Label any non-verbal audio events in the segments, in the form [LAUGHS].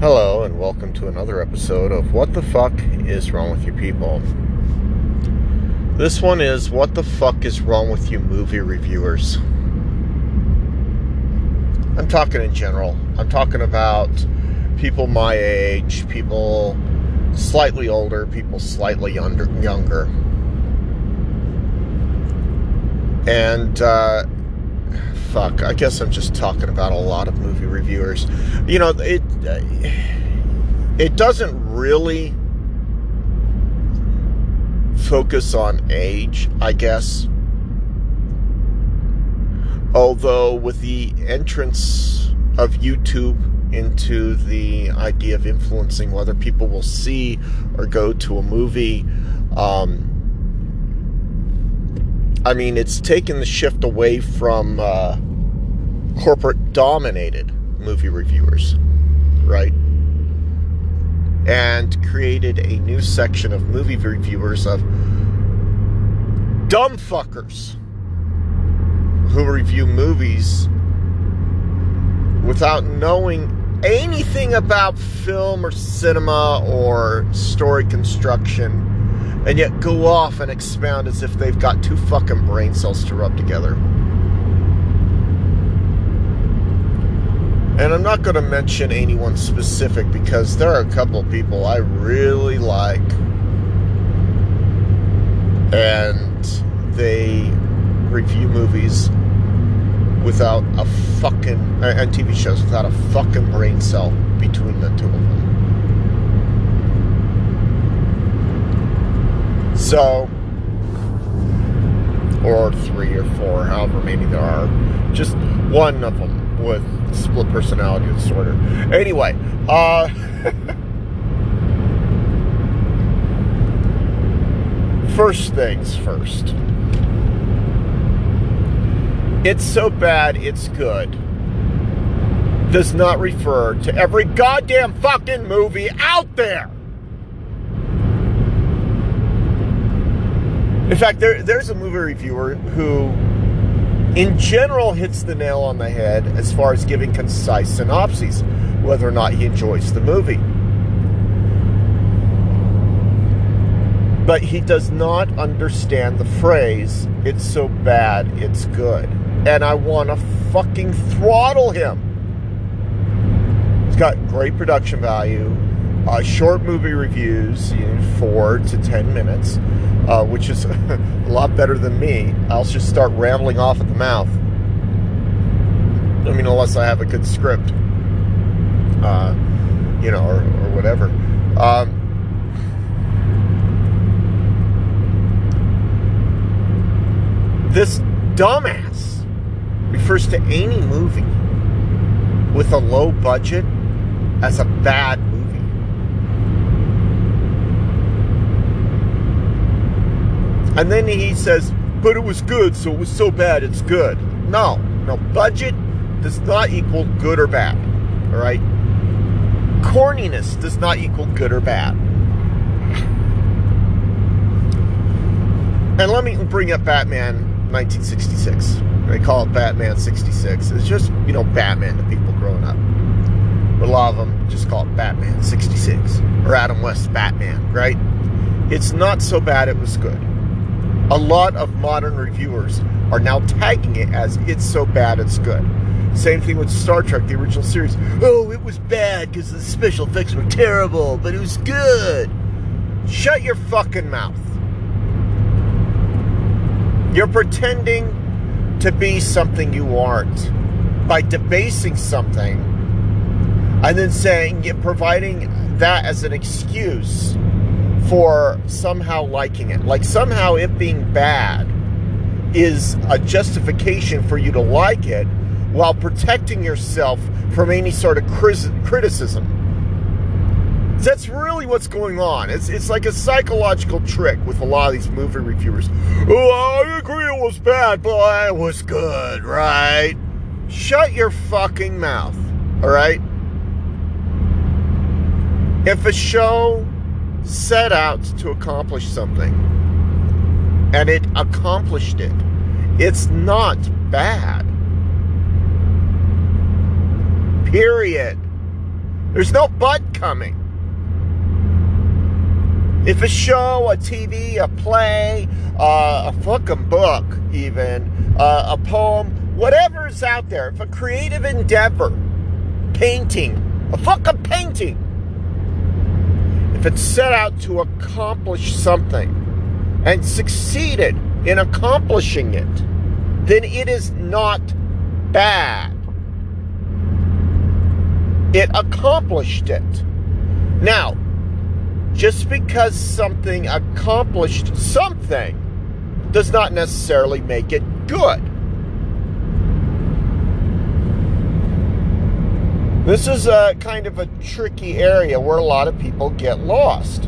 Hello, and welcome to another episode of What the Fuck is Wrong with You People. This one is What the Fuck is Wrong with You Movie Reviewers. I'm talking in general. I'm talking about people my age, people slightly older, people slightly under, younger. And, uh, fuck, I guess I'm just talking about a lot of movie reviewers. You know, it it doesn't really focus on age, I guess. Although with the entrance of YouTube into the idea of influencing whether people will see or go to a movie, um, I mean, it's taken the shift away from uh, corporate dominated movie reviewers, right? And created a new section of movie reviewers of dumb fuckers who review movies without knowing anything about film or cinema or story construction and yet go off and expound as if they've got two fucking brain cells to rub together. And I'm not going to mention anyone specific because there are a couple people I really like. And they review movies without a fucking. and TV shows without a fucking brain cell between the two of them. So, or three or four, however many there are. Just one of them with split personality disorder. Anyway, uh, [LAUGHS] first things first. It's so bad, it's good. Does not refer to every goddamn fucking movie out there. In fact, there, there's a movie reviewer who, in general, hits the nail on the head as far as giving concise synopses, whether or not he enjoys the movie. But he does not understand the phrase, it's so bad, it's good. And I want to fucking throttle him. He's got great production value, uh, short movie reviews, know, four to ten minutes uh, which is [LAUGHS] a lot better than me. I'll just start rambling off at the mouth. I mean, unless I have a good script, uh, you know, or, or whatever. Um, this dumbass refers to any movie with a low budget as a bad And then he says, but it was good, so it was so bad it's good. No, no, budget does not equal good or bad. All right? Corniness does not equal good or bad. And let me bring up Batman 1966. They call it Batman 66. It's just, you know, Batman to people growing up. But a lot of them just call it Batman 66 or Adam West Batman, right? It's not so bad it was good a lot of modern reviewers are now tagging it as it's so bad it's good. Same thing with Star Trek, the original series. Oh, it was bad because the special effects were terrible, but it was good. Shut your fucking mouth. You're pretending to be something you aren't by debasing something and then saying, providing that as an excuse for somehow liking it. Like somehow it being bad is a justification for you to like it while protecting yourself from any sort of criticism. That's really what's going on. It's, it's like a psychological trick with a lot of these movie reviewers. Oh, I agree it was bad, but it was good, right? Shut your fucking mouth, all right? If a show set out to accomplish something and it accomplished it. It's not bad. Period. There's no but coming. If a show, a TV, a play, uh, a fucking book, even, uh, a poem, whatever's out there, if a creative endeavor, painting, a fucking painting, if it's set out to accomplish something and succeeded in accomplishing it, then it is not bad. It accomplished it. Now, just because something accomplished something does not necessarily make it good. This is a kind of a tricky area where a lot of people get lost.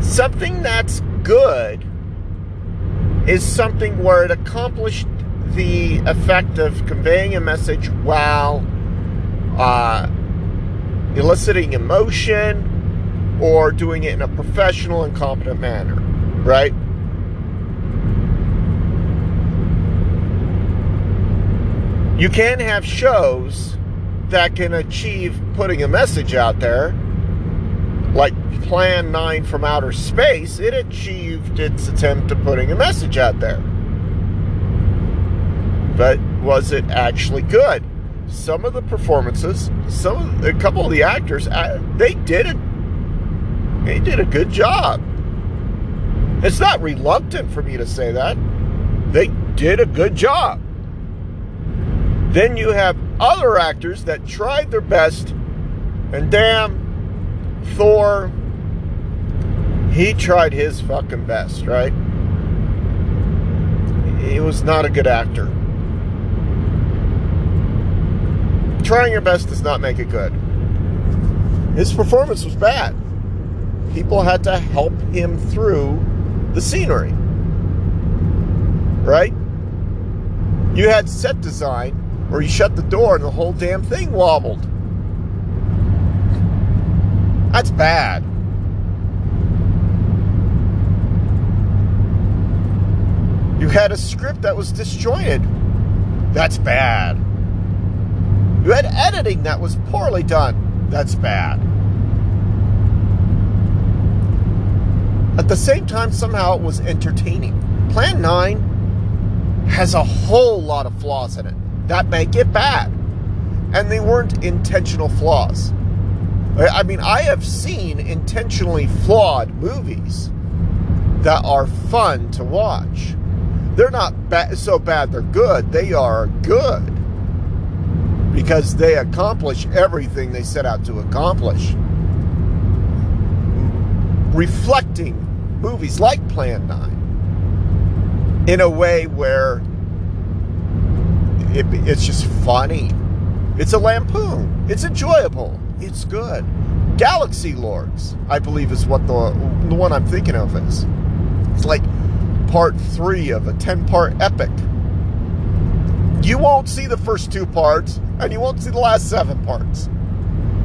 Something that's good is something where it accomplished the effect of conveying a message while uh, eliciting emotion or doing it in a professional and competent manner, right? You can have shows that can achieve putting a message out there, like Plan 9 from Outer Space, it achieved its attempt to putting a message out there. But was it actually good? some of the performances, some a couple of the actors, uh, they did it. They did a good job. It's not reluctant for me to say that. They did a good job. Then you have other actors that tried their best, and damn, Tor, he tried his fucking best, right? He was not a good actor. trying your best does not make it good. His performance was bad. People had to help him through the scenery. Right? You had set design where you shut the door and the whole damn thing wobbled. That's bad. You had a script that was disjointed. That's bad. You had editing that was poorly done. That's bad. At the same time, somehow it was entertaining. Plan 9 has a whole lot of flaws in it that make it bad. And they weren't intentional flaws. I mean, I have seen intentionally flawed movies that are fun to watch. They're not ba- so bad they're good, they are good because they accomplish everything they set out to accomplish. Reflecting movies like Plan 9 in a way where it, it's just funny. It's a lampoon. It's enjoyable. It's good. Galaxy Lords, I believe, is what the the one I'm thinking of is. It's like part three of a ten part epic you won't see the first two parts, and you won't see the last seven parts.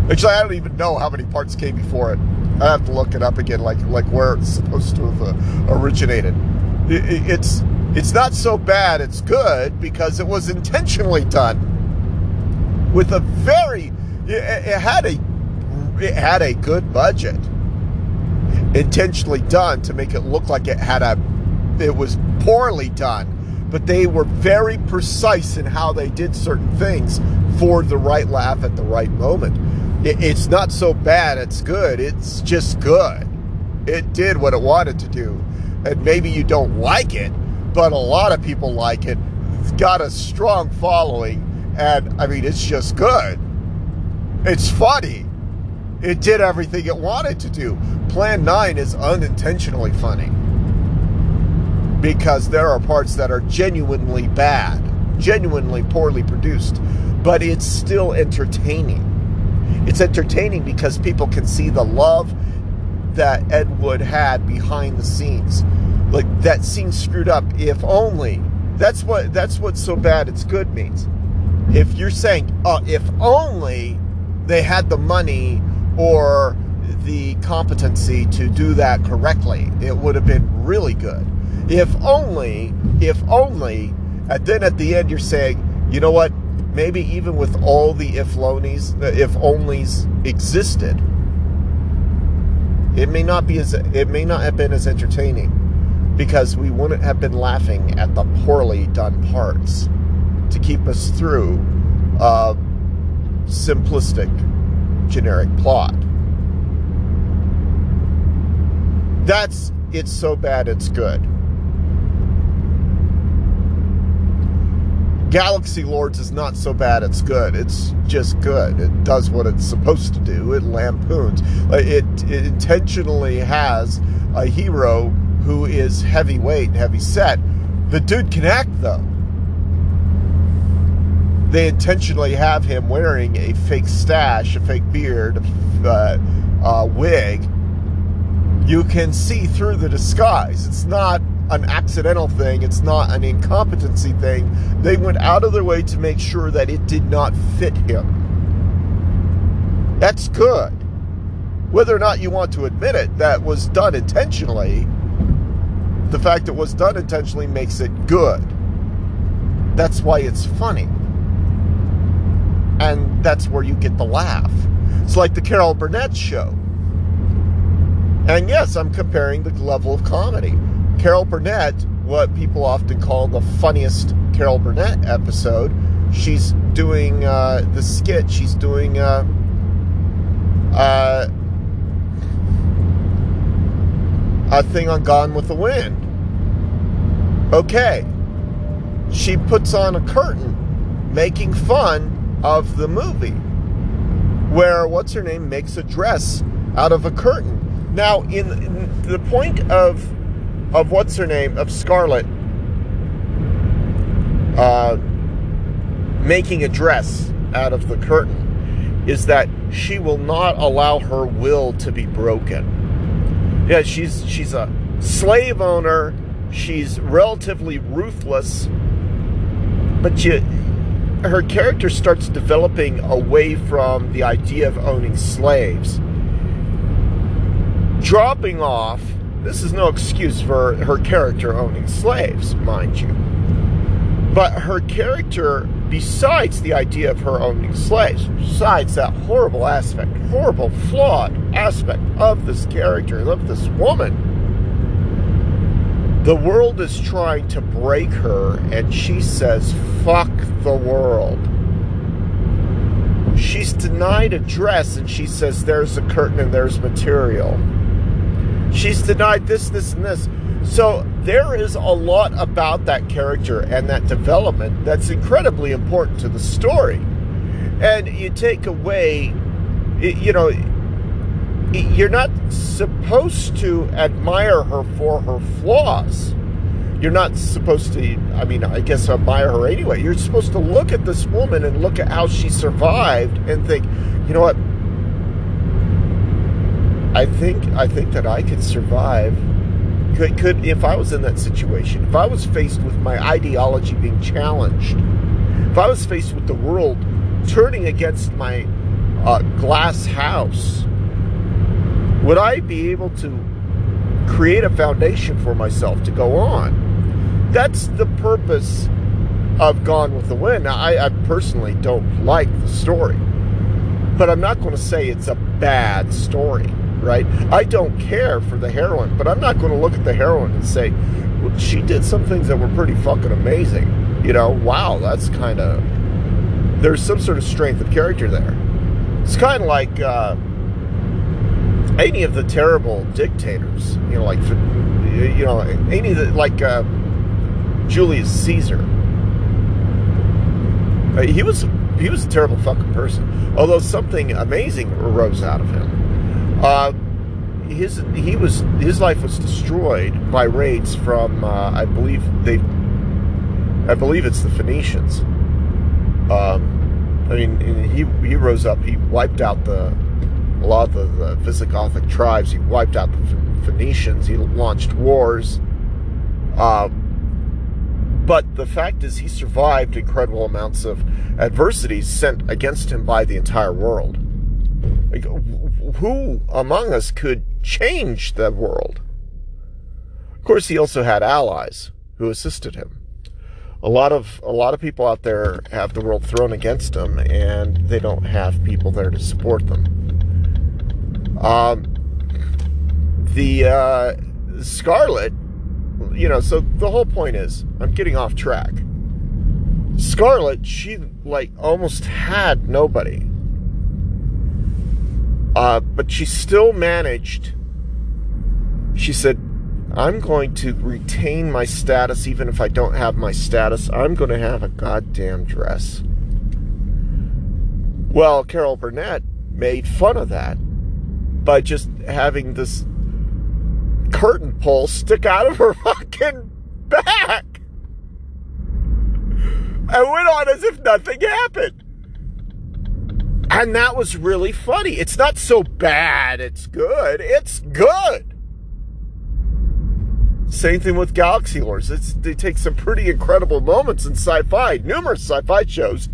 Actually, I don't even know how many parts came before it. I have to look it up again, like like where it's supposed to have uh, originated. It, it's it's not so bad. It's good because it was intentionally done with a very. It, had a it had a good budget, intentionally done to make it look like it had a. It was poorly done but they were very precise in how they did certain things for the right laugh at the right moment. It, it's not so bad, it's good. It's just good. It did what it wanted to do. And maybe you don't like it, but a lot of people like it. It's got a strong following, and I mean, it's just good. It's funny. It did everything it wanted to do. Plan 9 is unintentionally funny because there are parts that are genuinely bad, genuinely poorly produced, but it's still entertaining. It's entertaining because people can see the love that Ed Wood had behind the scenes. Like that seems screwed up. If only. That's what that's what's so bad it's good means. If you're saying, uh, if only they had the money or the competency to do that correctly, it would have been really good. If only, if only, and then at the end you're saying, you know what? maybe even with all the if onlys, if onlys existed, it may not be as it may not have been as entertaining because we wouldn't have been laughing at the poorly done parts to keep us through a simplistic generic plot. That's it's so bad it's good. Galaxy Lords is not so bad it's good. It's just good. It does what it's supposed to do. It lampoons. Uh, it, it intentionally has a hero who is heavyweight, heavy set. The dude can act though. They intentionally have him wearing a fake stash, a fake beard, a uh, uh, wig. You can see through the disguise. It's not an accidental thing, it's not an incompetency thing. They went out of their way to make sure that it did not fit him. That's good. Whether or not you want to admit it, that was done intentionally. The fact it was done intentionally makes it good. That's why it's funny. And that's where you get the laugh. It's like the Carol Burnett show. And yes, I'm comparing the level of comedy. Carol Burnett, what people often call the funniest Carol Burnett episode, she's doing uh, the skit. She's doing uh, uh, a thing on Gone with the Wind. Okay, she puts on a curtain, making fun of the movie, where what's her name makes a dress out of a curtain. Now, in, in the point of of what's her name of Scarlett uh, making a dress out of the curtain is that she will not allow her will to be broken. Yeah, she's she's a slave owner. She's relatively ruthless, but you, her character starts developing away from the idea of owning slaves, dropping off this is no excuse for her character owning slaves, mind you. But her character, besides the idea of her owning slaves, besides that horrible aspect, horrible, flawed aspect of this character, of this woman, the world is trying to break her, and she says, fuck the world. She's denied a dress, and she says, there's a curtain and there's material. She's denied this, this, and this. So there is a lot about that character and that development that's incredibly important to the story. And you take away, you know, you're not supposed to admire her for her flaws. You're not supposed to, I mean, I guess admire her anyway. You're supposed to look at this woman and look at how she survived and think, you know what, I think I think that I could survive. Could, could if I was in that situation, if I was faced with my ideology being challenged, if I was faced with the world turning against my uh, glass house, would I be able to create a foundation for myself to go on? That's the purpose of Gone with the Wind. Now, I, I personally don't like the story, but I'm not going to say it's a bad story right? I don't care for the heroine, but I'm not going to look at the heroine and say, well, she did some things that were pretty fucking amazing. You know, wow, that's kind of. There's some sort of strength of character there. It's kind of like uh, any of the terrible dictators, you know, like, you know, any of the, like uh, Julius Caesar. Uh, he was he was a terrible fucking person. Although something amazing arose out of him. Uh, his he was his life was destroyed by raids from uh, I believe they I believe it's the Phoenicians. Um, I mean, he he rose up. He wiped out the a lot of the, the Visigothic tribes. He wiped out the Phoenicians. He launched wars. Uh, but the fact is, he survived incredible amounts of adversities sent against him by the entire world. Like, who among us could change the world? Of course, he also had allies who assisted him. a lot of a lot of people out there have the world thrown against them, and they don't have people there to support them. Um, the uh, Scarlett, you know, so the whole point is, I'm getting off track. Scarlett, she like almost had nobody. Uh, but she still managed. She said, I'm going to retain my status even if I don't have my status. I'm going to have a goddamn dress. Well, Carol Burnett made fun of that by just having this curtain pole stick out of her [LAUGHS] fucking back and went on as if nothing happened. And that was really funny. It's not so bad, it's good. It's good. Same thing with Galaxy Wars. It's, they take some pretty incredible moments in sci fi, numerous sci fi shows,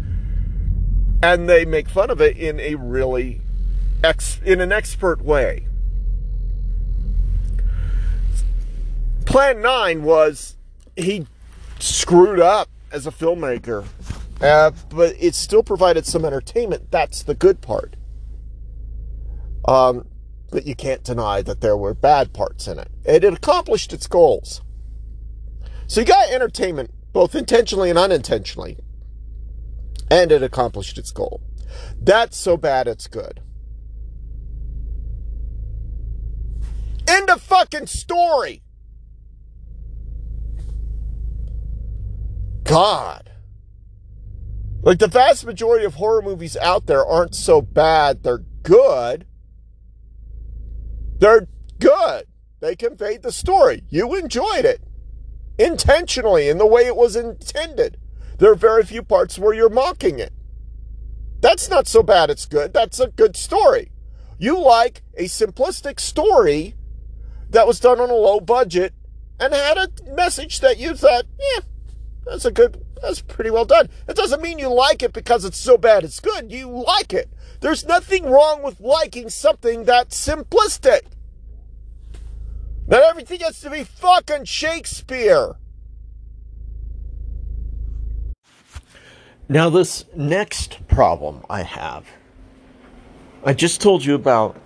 and they make fun of it in a really ex, in an expert way. Plan 9 was he screwed up as a filmmaker, uh, but it still provided some entertainment. That's the good part. Um, but you can't deny that there were bad parts in it. It accomplished its goals. So you got entertainment, both intentionally and unintentionally. And it accomplished its goal. That's so bad it's good. End of fucking story. God. Like the vast majority of horror movies out there aren't so bad, they're good. They're good. They conveyed the story. You enjoyed it intentionally in the way it was intended. There are very few parts where you're mocking it. That's not so bad, it's good. That's a good story. You like a simplistic story that was done on a low budget and had a message that you thought, yeah, that's a good, that's pretty well done. It doesn't mean you like it because it's so bad it's good. You like it. There's nothing wrong with liking something that's simplistic. Not everything has to be fucking Shakespeare. Now, this next problem I have, I just told you about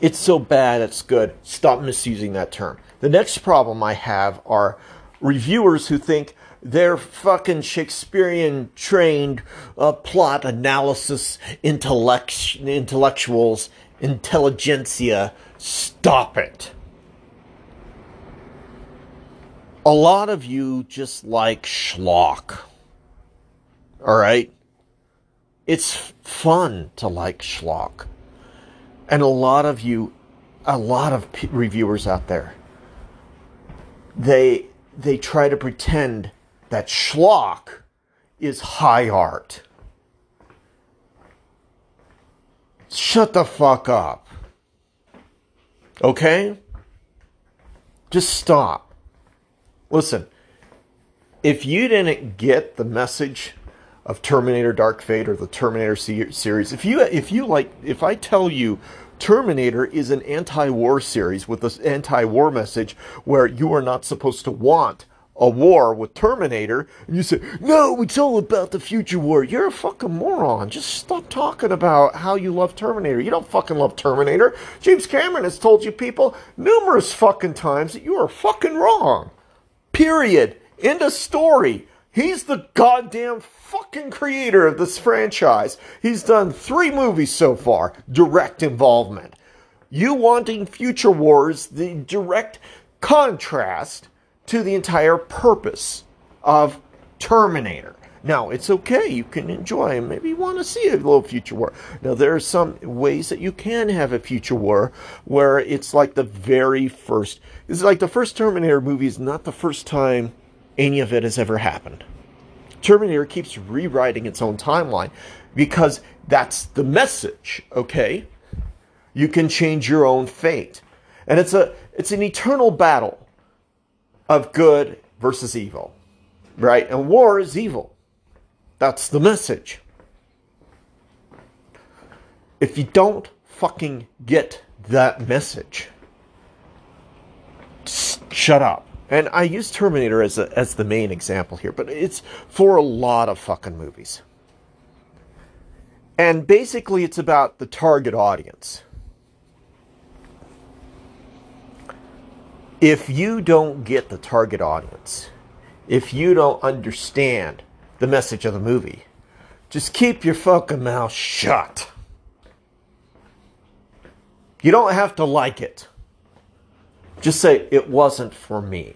it's so bad it's good. Stop misusing that term. The next problem I have are reviewers who think they're fucking Shakespearean trained uh, plot analysis intellect- intellectuals, intelligentsia. Stop it. A lot of you just like schlock. All right? It's fun to like schlock. And a lot of you, a lot of p- reviewers out there, they they try to pretend that schlock is high art. Shut the fuck up. Okay? Just stop. Listen, if you didn't get the message of Terminator Dark Fate or the Terminator series, if you if you like if I tell you Terminator is an anti-war series with this anti-war message where you are not supposed to want a war with Terminator, and you say, no, it's all about the future war. You're a fucking moron. Just stop talking about how you love Terminator. You don't fucking love Terminator. James Cameron has told you people numerous fucking times that you are fucking wrong. Period. End of story. He's the goddamn fucking creator of this franchise. He's done three movies so far, direct involvement. You wanting future wars, the direct contrast to the entire purpose of Terminator. Now, it's okay. You can enjoy. Maybe you want to see a little future war. Now, there are some ways that you can have a future war where it's like the very first. It's like the first Terminator movie is not the first time any of it has ever happened. Terminator keeps rewriting its own timeline because that's the message, okay? You can change your own fate. And it's a it's an eternal battle of good versus evil, right? And war is evil. That's the message. If you don't fucking get that message, shut up And I use Terminator as a, as the main example here, but it's for a lot of fucking movies. And basically, it's about the target audience. If you don't get the target audience, if you don't understand the message of the movie, just keep your fucking mouth shut. You don't have to like it. Just say, it wasn't for me.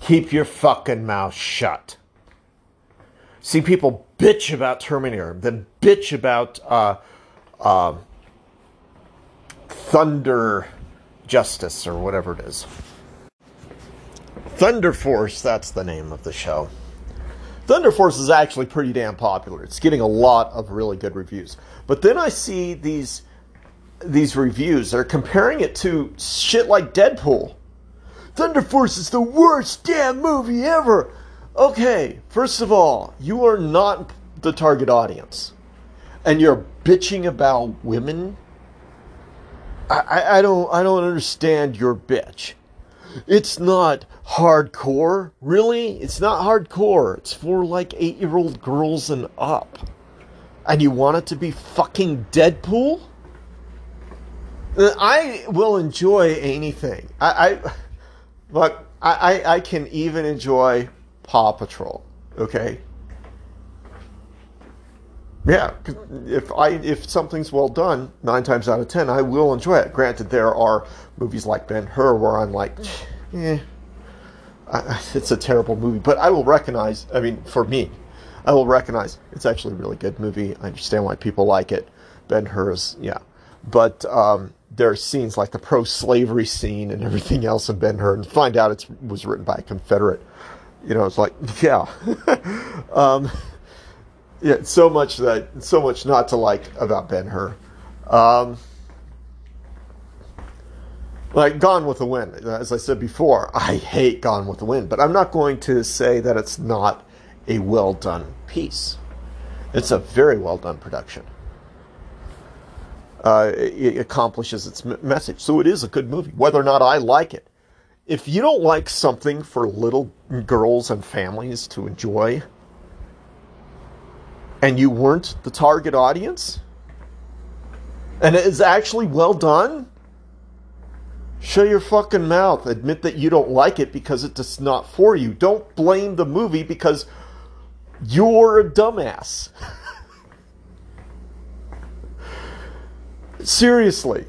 Keep your fucking mouth shut. See people bitch about Terminator, then bitch about uh, uh, Thunder Justice or whatever it is. Thunder Force, that's the name of the show. Thunder Force is actually pretty damn popular. It's getting a lot of really good reviews. But then I see these these reviews. They're comparing it to shit like Deadpool. Thunder Force is the worst damn movie ever. Okay, first of all, you are not the target audience, and you're bitching about women. I, I, don't I don't understand your bitch. It's not hardcore, really. It's not hardcore. It's for like eight year old girls and up. And you want it to be fucking Deadpool? Uh, I will enjoy anything. I, I look. I, I can even enjoy Paw Patrol. Okay. Yeah, if I if something's well done, nine times out of ten, I will enjoy it. Granted, there are movies like Ben Hur where I'm like, eh, it's a terrible movie, but I will recognize. I mean, for me, I will recognize it's actually a really good movie. I understand why people like it. Ben Hur is yeah, but um, there are scenes like the pro-slavery scene and everything else in Ben Hur, and find out it was written by a Confederate. You know, it's like, [LAUGHS] yeah, [LAUGHS] um, yeah, so much that so much not to like about Ben Hur. Um, like Gone with the Wind, as I said before, I hate Gone with the Wind, but I'm not going to say that it's not a well done piece. It's a very well done production uh, it accomplishes its message. So it is a good movie, whether or not I like it. If you don't like something for little girls and families to enjoy, and you weren't the target audience, and it is actually well done, shut your fucking mouth. Admit that you don't like it because it's not for you. Don't blame the movie because you're a dumbass. [LAUGHS] Seriously,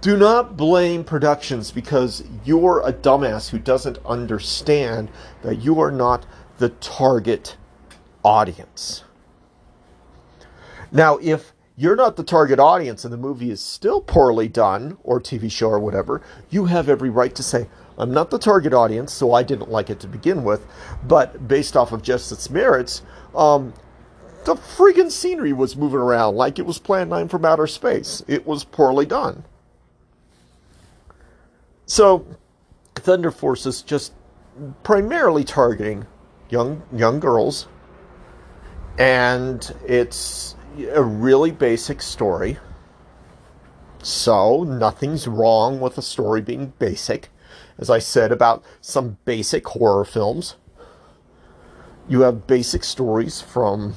do not blame productions because you're a dumbass who doesn't understand that you are not the target audience. Now, if you're not the target audience and the movie is still poorly done, or TV show or whatever, you have every right to say, I'm not the target audience, so I didn't like it to begin with, but based off of just its merits, um, the friggin' scenery was moving around like it was Plan 9 from outer space. It was poorly done. So, Thunder Force is just primarily targeting young young girls, and it's a really basic story. So, nothing's wrong with a story being basic. As I said about some basic horror films, you have basic stories from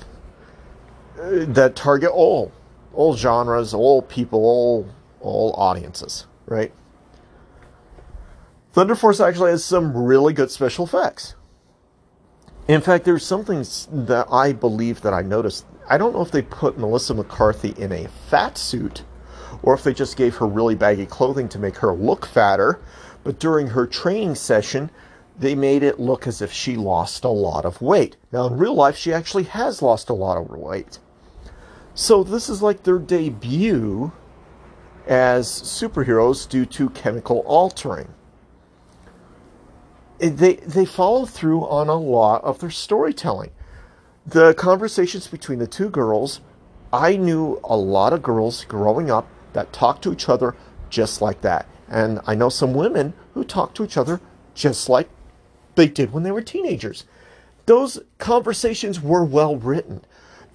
uh, that target all all genres, all people, all all audiences, right? Thunder Force actually has some really good special effects. In fact, there's something that I believe that I noticed. I don't know if they put Melissa McCarthy in a fat suit or if they just gave her really baggy clothing to make her look fatter, but during her training session, they made it look as if she lost a lot of weight. Now, in real life, she actually has lost a lot of weight. So this is like their debut as superheroes due to chemical altering. They they follow through on a lot of their storytelling. The conversations between the two girls, I knew a lot of girls growing up that talked to each other just like that. And I know some women who talk to each other just like they did when they were teenagers. Those conversations were well written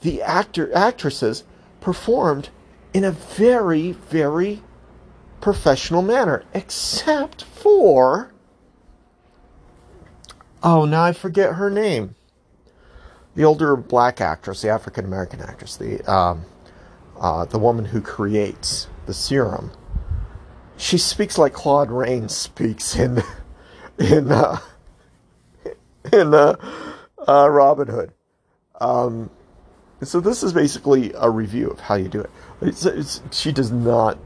the actor actresses performed in a very very professional manner except for Oh, now I forget her name. The older black actress, the African American actress, the um, uh, the woman who creates the serum. She speaks like Claude Rains speaks in in uh, in uh, uh, Robin Hood. Um, so this is basically a review of how you do it. It's, it's, she does not.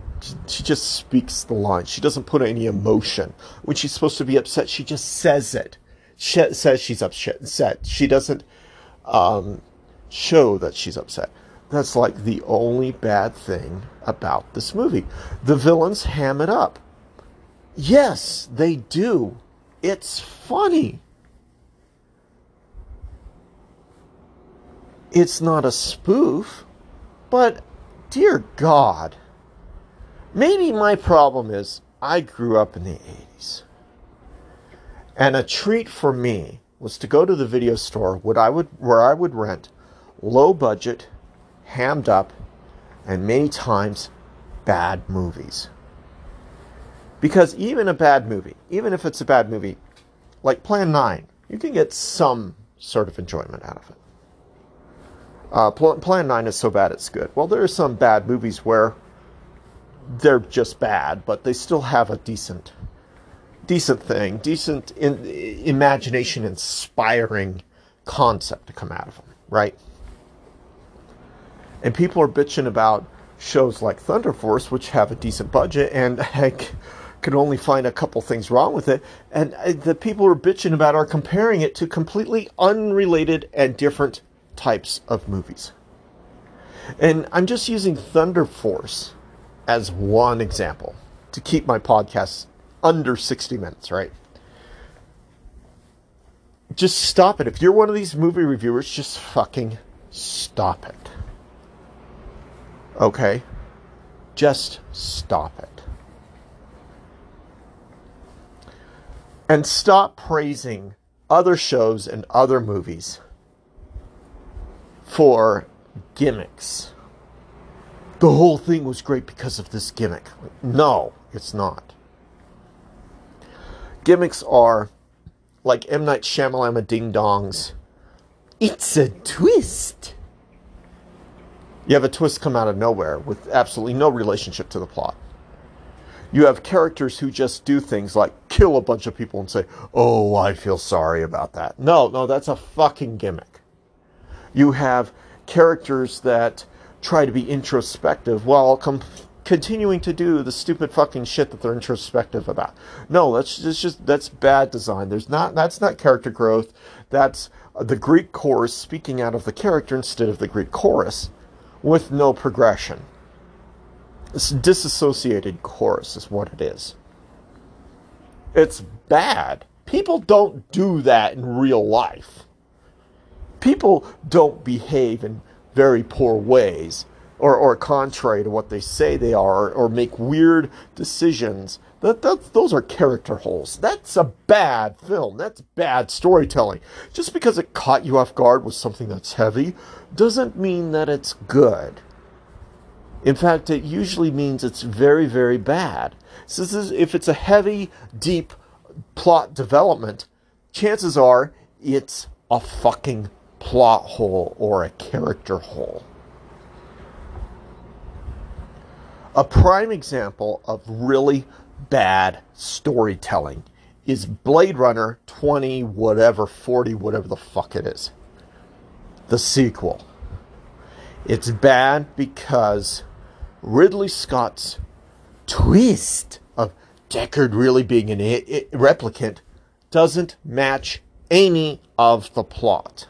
She just speaks the line. She doesn't put any emotion. When she's supposed to be upset, she just says it. She says she's upset. She doesn't um, show that she's upset. That's like the only bad thing about this movie. The villains ham it up. Yes, they do. It's funny. It's not a spoof, but dear God, maybe my problem is I grew up in the 80s. And a treat for me was to go to the video store where I would, where I would rent low budget, hammed up, and many times bad movies. Because even a bad movie, even if it's a bad movie, like Plan 9, you can get some sort of enjoyment out of it. Uh, Plan 9 is so bad it's good. Well, there are some bad movies where they're just bad, but they still have a decent, decent thing, decent in, imagination inspiring concept to come out of them, right? And people are bitching about shows like Thunder Force, which have a decent budget, and [LAUGHS] heck, could only find a couple things wrong with it. And uh, the people are bitching about are comparing it to completely unrelated and different types of movies. And I'm just using Thunder Force as one example to keep my podcast under 60 minutes, right? Just stop it. If you're one of these movie reviewers, just fucking stop it. Okay? Just stop it. And stop praising other shows and other movies for gimmicks. The whole thing was great because of this gimmick. No, it's not. Gimmicks are like M. Night Shyamalan Ding Dongs. It's a twist. You have a twist come out of nowhere with absolutely no relationship to the plot. You have characters who just do things like kill a bunch of people and say, Oh, I feel sorry about that. No, no, that's a fucking gimmick. You have characters that try to be introspective while com- continuing to do the stupid fucking shit that they're introspective about. No, that's just, just that's bad design. There's not that's not character growth. That's the Greek chorus speaking out of the character instead of the Greek chorus with no progression. It's disassociated chorus is what it is. It's bad. People don't do that in real life people don't behave in very poor ways or, or contrary to what they say they are or make weird decisions. That, that, those are character holes. That's a bad film. That's bad storytelling. Just because it caught you off guard with something that's heavy doesn't mean that it's good. In fact, it usually means it's very, very bad. Is, if it's a heavy, deep plot development, chances are it's a fucking plot hole or a character hole. A prime example of really bad storytelling is Blade Runner 20, whatever, 40, whatever the fuck it is. The sequel. It's bad because Ridley Scott's twist of Deckard really being an replicant doesn't match any of the plot.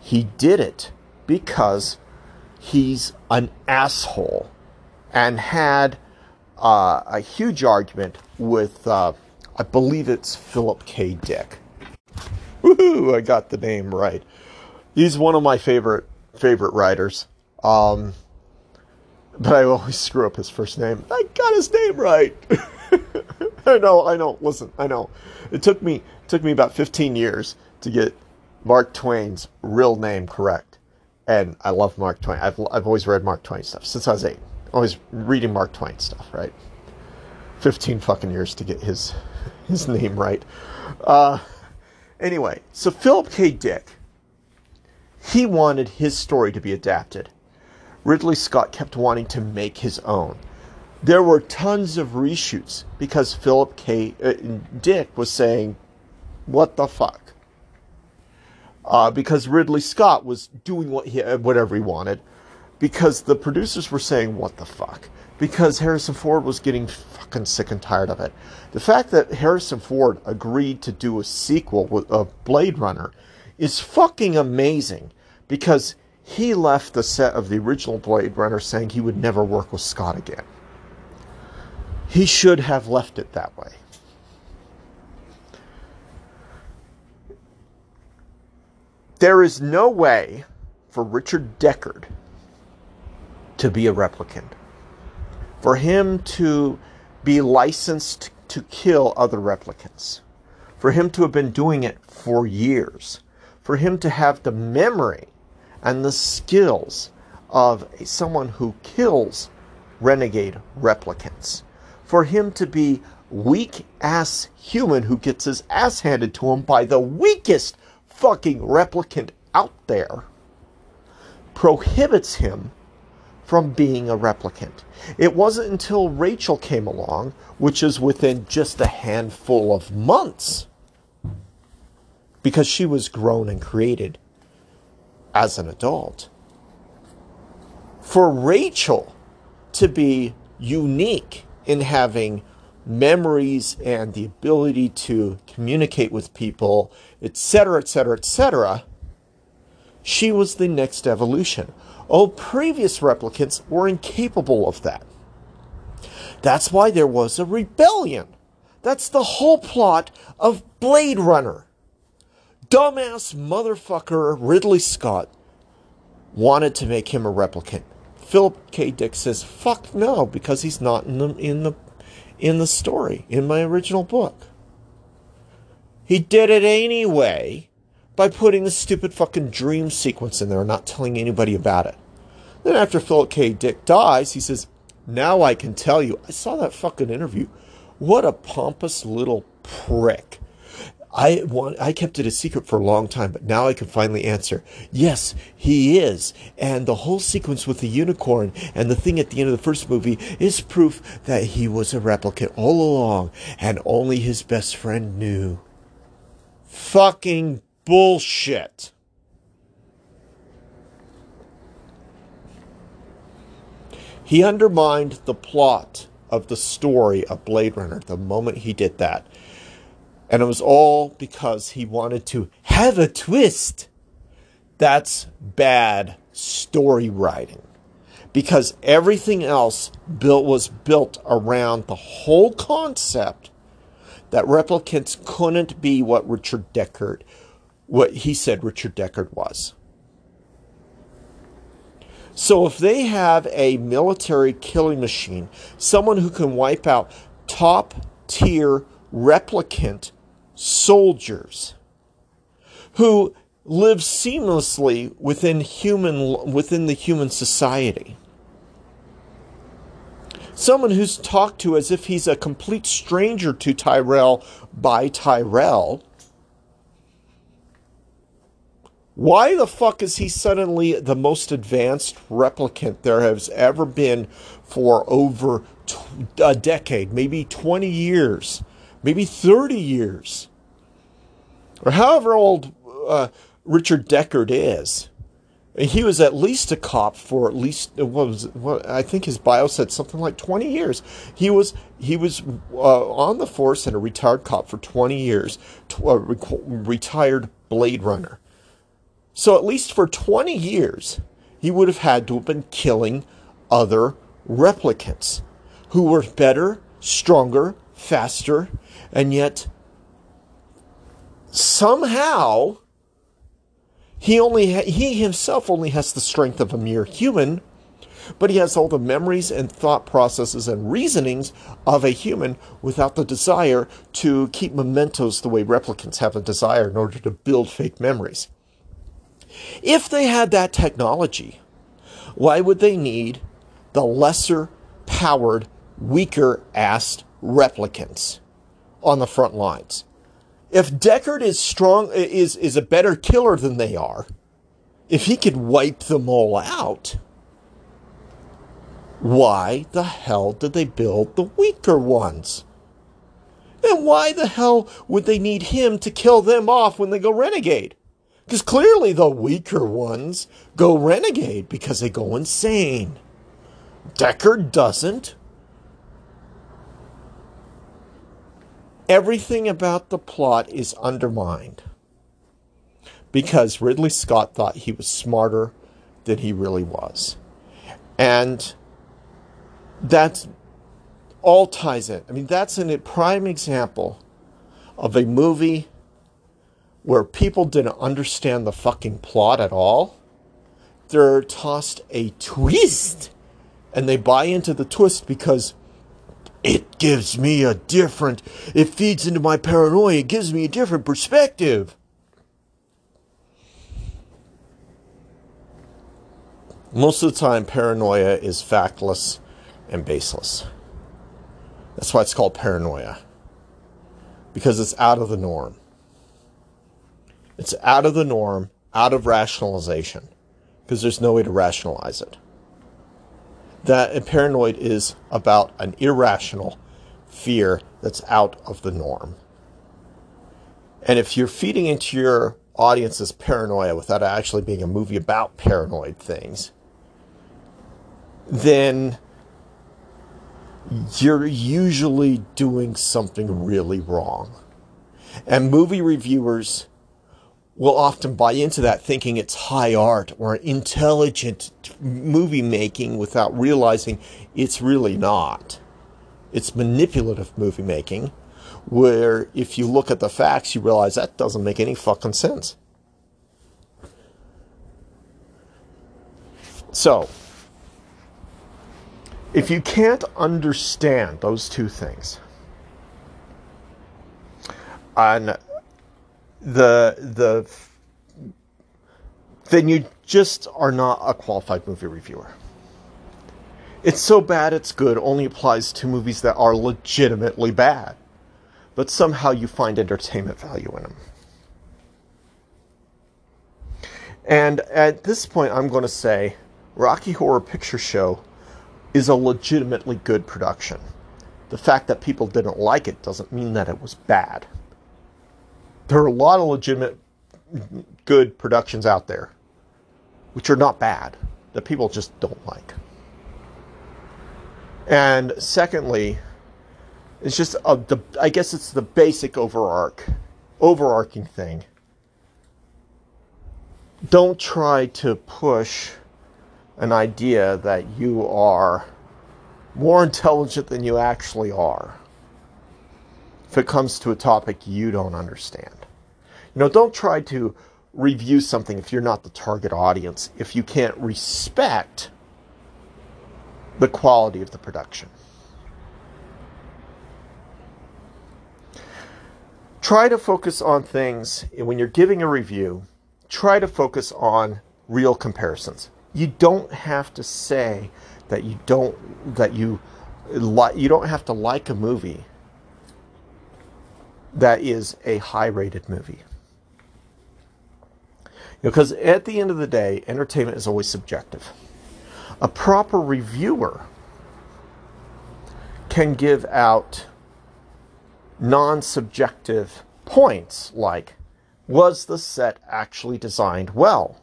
He did it because he's an asshole and had uh, a huge argument with, uh, I believe it's Philip K. Dick. Woohoo! I got the name right. He's one of my favorite favorite writers. Um, but I always screw up his first name. I got his name right. [LAUGHS] I know, I know. Listen, I know. It took me took me about 15 years to get Mark Twain's real name correct. And I love Mark Twain. I've, I've always read Mark Twain stuff since I was eight. Always reading Mark Twain stuff, right? 15 fucking years to get his his name right. Uh, Anyway, so Philip K. Dick, he wanted his story to be adapted. Ridley Scott kept wanting to make his own. There were tons of reshoots because Philip K. Uh, Dick was saying, "What the fuck." Uh, because Ridley Scott was doing what he, whatever he wanted, because the producers were saying, "What the fuck," because Harrison Ford was getting fucking sick and tired of it. The fact that Harrison Ford agreed to do a sequel of Blade Runner is fucking amazing because he left the set of the original Blade Runner saying he would never work with Scott again. He should have left it that way. There is no way for Richard Deckard to be a replicant. For him to be licensed to kill other replicants. For him to have been doing it for years. For him to have the memory and the skills of someone who kills renegade replicants. For him to be weak ass human who gets his ass handed to him by the weakest fucking replicant out there prohibits him from being a replicant. It wasn't until Rachel came along, which is within just a handful of months, because she was grown and created as an adult. For Rachel to be unique in having memories and the ability to communicate with people, etc., etc., etc., she was the next evolution. All previous replicants were incapable of that. That's why there was a rebellion. That's the whole plot of Blade Runner. Dumbass motherfucker Ridley Scott wanted to make him a replicant. Philip K. Dick says, "Fuck no," because he's not in the in the in the story in my original book. He did it anyway by putting the stupid fucking dream sequence in there and not telling anybody about it. Then after Philip K. Dick dies, he says, Now I can tell you. I saw that fucking interview. What a pompous little prick. I want I kept it a secret for a long time, but now I can finally answer. Yes, he is. And the whole sequence with the unicorn and the thing at the end of the first movie is proof that he was a replicant all along and only his best friend knew. Fucking bullshit. He undermined the plot of the story of Blade Runner the moment he did that. And it was all because he wanted to have a twist. That's bad story writing. Because everything else built was built around the whole concept that replicants couldn't be what Richard Deckard what he said Richard Deckard was. So if they have a military killing machine, someone who can wipe out top tier replicant soldiers who live seamlessly within human within the human society. Someone who's talked to as if he's a complete stranger to Tyrell by Tyrell Why the fuck is he suddenly the most advanced replicant there has ever been for over a decade, maybe 20 years, maybe 30 years, or however old uh, Richard Deckard is? He was at least a cop for at least what was what, I think his bio said something like 20 years. He was he was uh, on the force and a retired cop for 20 years, uh, retired Blade Runner. So at least for 20 years, he would have had to have been killing other replicants who were better, stronger, faster, and yet somehow he only ha- he himself only has the strength of a mere human, but he has all the memories and thought processes and reasonings of a human without the desire to keep mementos the way replicants have a desire in order to build fake memories. If they had that technology, why would they need the lesser powered, weaker assed replicants on the front lines? If Deckard is strong, is is a better killer than they are, if he could wipe them all out, why the hell did they build the weaker ones? And why the hell would they need him to kill them off when they go renegade? Because clearly the weaker ones go renegade because they go insane. Deckard doesn't. Everything about the plot is undermined because Ridley Scott thought he was smarter than he really was. And that all ties in. I mean, that's a prime example of a movie where people didn't understand the fucking plot at all. They're tossed a twist and they buy into the twist because it gives me a different, it feeds into my paranoia, it gives me a different perspective. Most of the time, paranoia is factless and baseless. That's why it's called paranoia. Because it's out of the norm. It's out of the norm, out of rationalization. Because there's no way to rationalize it. That paranoid is about an irrational fear that's out of the norm. And if you're feeding into your audience's paranoia without actually being a movie about paranoid things, then you're usually doing something really wrong. And movie reviewers will often buy into that thinking it's high art or intelligent movie making without realizing it's really not. It's manipulative movie making where if you look at the facts, you realize that doesn't make any fucking sense. So, if you can't understand those two things, and the the then you just are not a qualified movie reviewer. It's so bad it's good only applies to movies that are legitimately bad, but somehow you find entertainment value in them. And at this point, I'm going to say Rocky Horror Picture Show is a legitimately good production. The fact that people didn't like it doesn't mean that it was bad. There are a lot of legitimate good productions out there, which are not bad, that people just don't like. And secondly, it's just a, the I guess it's the basic overarch, overarching thing. Don't try to push an idea that you are more intelligent than you actually are if it comes to a topic you don't understand. You know, don't try to review something if you're not the target audience, if you can't respect the quality of the production. Try to focus on things when you're giving a review, try to focus on real comparisons you don't have to say that you don't that you like you don't have to like a movie that is a high rated movie because at the end of the day entertainment is always subjective a proper reviewer can give out non-subjective points like was the set actually designed well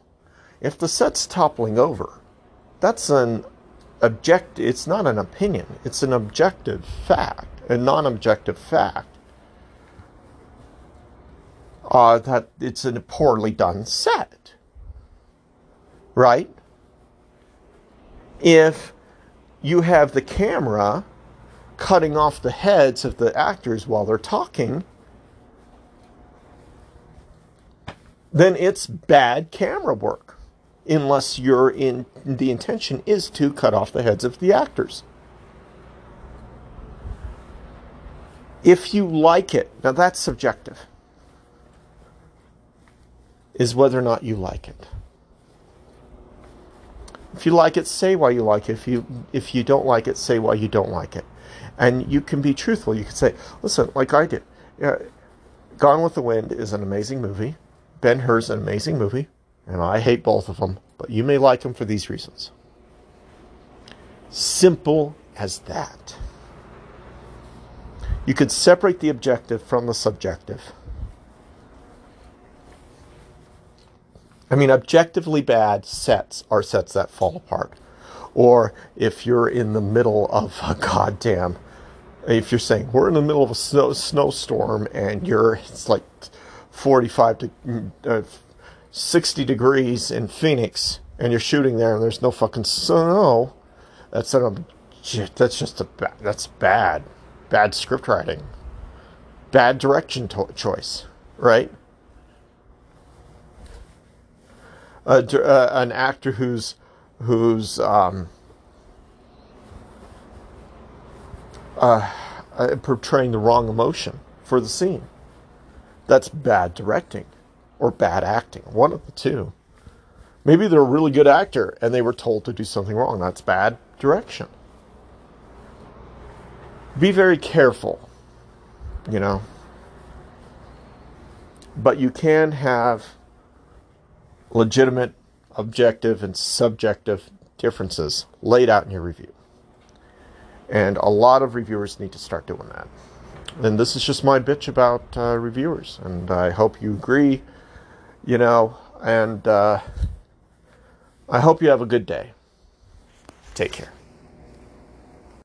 if the set's toppling over, that's an object it's not an opinion, it's an objective fact, a non-objective fact. Uh, that it's a poorly done set. Right? If you have the camera cutting off the heads of the actors while they're talking, then it's bad camera work unless your in the intention is to cut off the heads of the actors. If you like it, now that's subjective. Is whether or not you like it. If you like it, say why you like it. If you if you don't like it, say why you don't like it. And you can be truthful. You can say, "Listen, like I did, uh, Gone with the Wind is an amazing movie. Ben Hur is an amazing movie, and I hate both of them, but you may like them for these reasons. Simple as that. You could separate the objective from the subjective. I mean, objectively bad sets are sets that fall apart. Or if you're in the middle of a goddamn, if you're saying we're in the middle of a snow, snowstorm and you're, it's like 45 to uh, 60 degrees in Phoenix and you're shooting there and there's no fucking snow, that's a, that's just a that's bad, bad script writing, bad direction to- choice, right? Uh, an actor who's who's um, uh, uh, portraying the wrong emotion for the scene. That's bad directing or bad acting. One of the two. Maybe they're a really good actor and they were told to do something wrong. That's bad direction. Be very careful, you know. But you can have legitimate, objective, and subjective differences laid out in your review. And a lot of reviewers need to start doing that. And this is just my bitch about uh, reviewers. And I hope you agree, you know, and uh, I hope you have a good day. Take care.